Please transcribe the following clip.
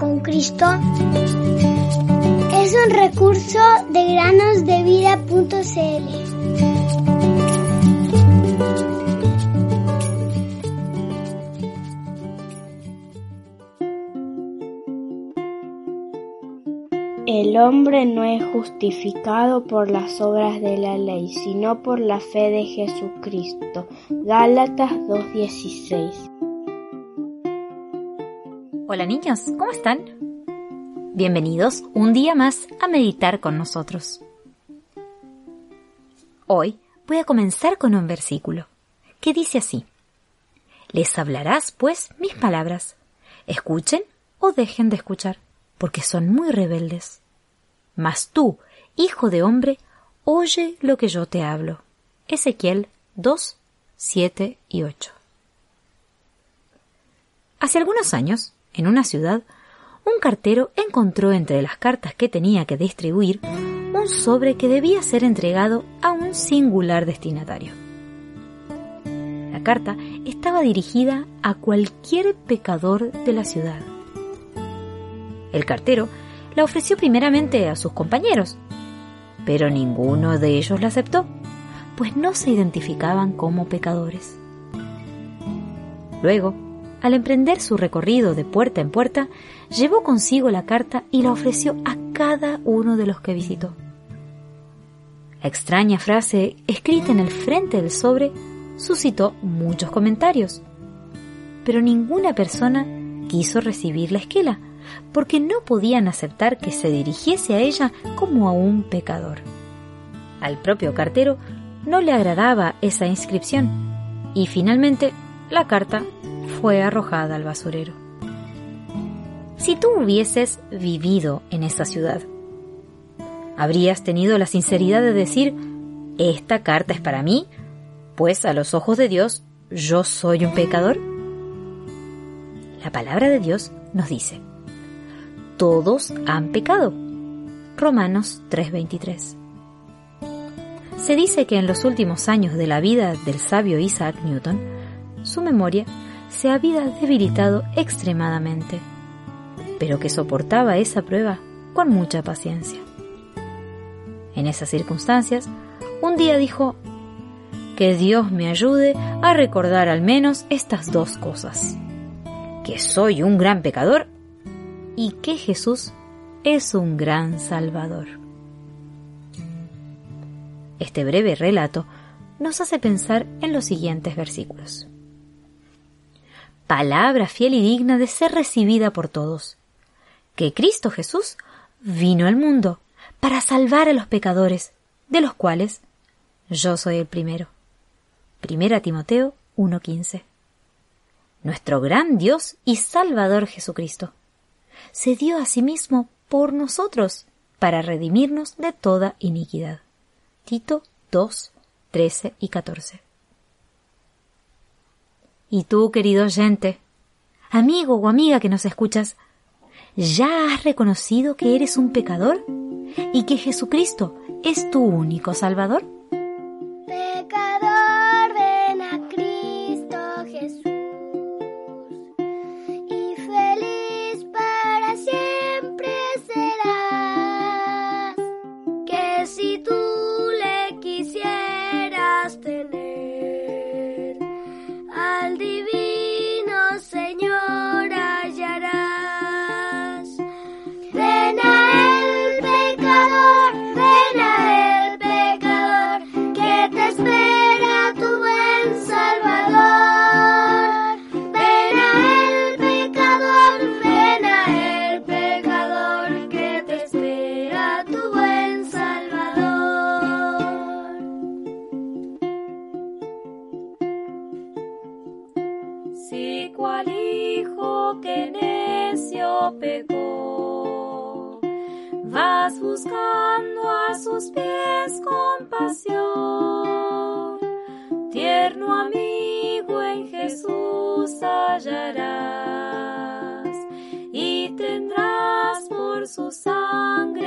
con Cristo es un recurso de granosdevida.cl. El hombre no es justificado por las obras de la ley, sino por la fe de Jesucristo. Gálatas 2.16 Hola niños, ¿cómo están? Bienvenidos un día más a meditar con nosotros. Hoy voy a comenzar con un versículo que dice así. Les hablarás, pues, mis palabras. Escuchen o dejen de escuchar, porque son muy rebeldes. Mas tú, hijo de hombre, oye lo que yo te hablo. Ezequiel 2, 7 y 8. Hace algunos años, en una ciudad, un cartero encontró entre las cartas que tenía que distribuir un sobre que debía ser entregado a un singular destinatario. La carta estaba dirigida a cualquier pecador de la ciudad. El cartero la ofreció primeramente a sus compañeros, pero ninguno de ellos la aceptó, pues no se identificaban como pecadores. Luego, al emprender su recorrido de puerta en puerta, llevó consigo la carta y la ofreció a cada uno de los que visitó. La extraña frase escrita en el frente del sobre suscitó muchos comentarios, pero ninguna persona quiso recibir la esquela, porque no podían aceptar que se dirigiese a ella como a un pecador. Al propio cartero no le agradaba esa inscripción, y finalmente la carta fue arrojada al basurero. Si tú hubieses vivido en esa ciudad, ¿habrías tenido la sinceridad de decir, esta carta es para mí, pues a los ojos de Dios yo soy un pecador? La palabra de Dios nos dice, todos han pecado. Romanos 3:23. Se dice que en los últimos años de la vida del sabio Isaac Newton, su memoria se había debilitado extremadamente, pero que soportaba esa prueba con mucha paciencia. En esas circunstancias, un día dijo, que Dios me ayude a recordar al menos estas dos cosas, que soy un gran pecador y que Jesús es un gran Salvador. Este breve relato nos hace pensar en los siguientes versículos palabra fiel y digna de ser recibida por todos, que Cristo Jesús vino al mundo para salvar a los pecadores, de los cuales yo soy el primero. Primera Timoteo 1:15. Nuestro gran Dios y Salvador Jesucristo se dio a sí mismo por nosotros para redimirnos de toda iniquidad. Tito 2, 13 y 14. Y tú, querido oyente, amigo o amiga que nos escuchas, ¿ya has reconocido que eres un pecador y que Jesucristo es tu único Salvador? Vas buscando a sus pies compasión. Tierno amigo en Jesús hallarás y tendrás por su sangre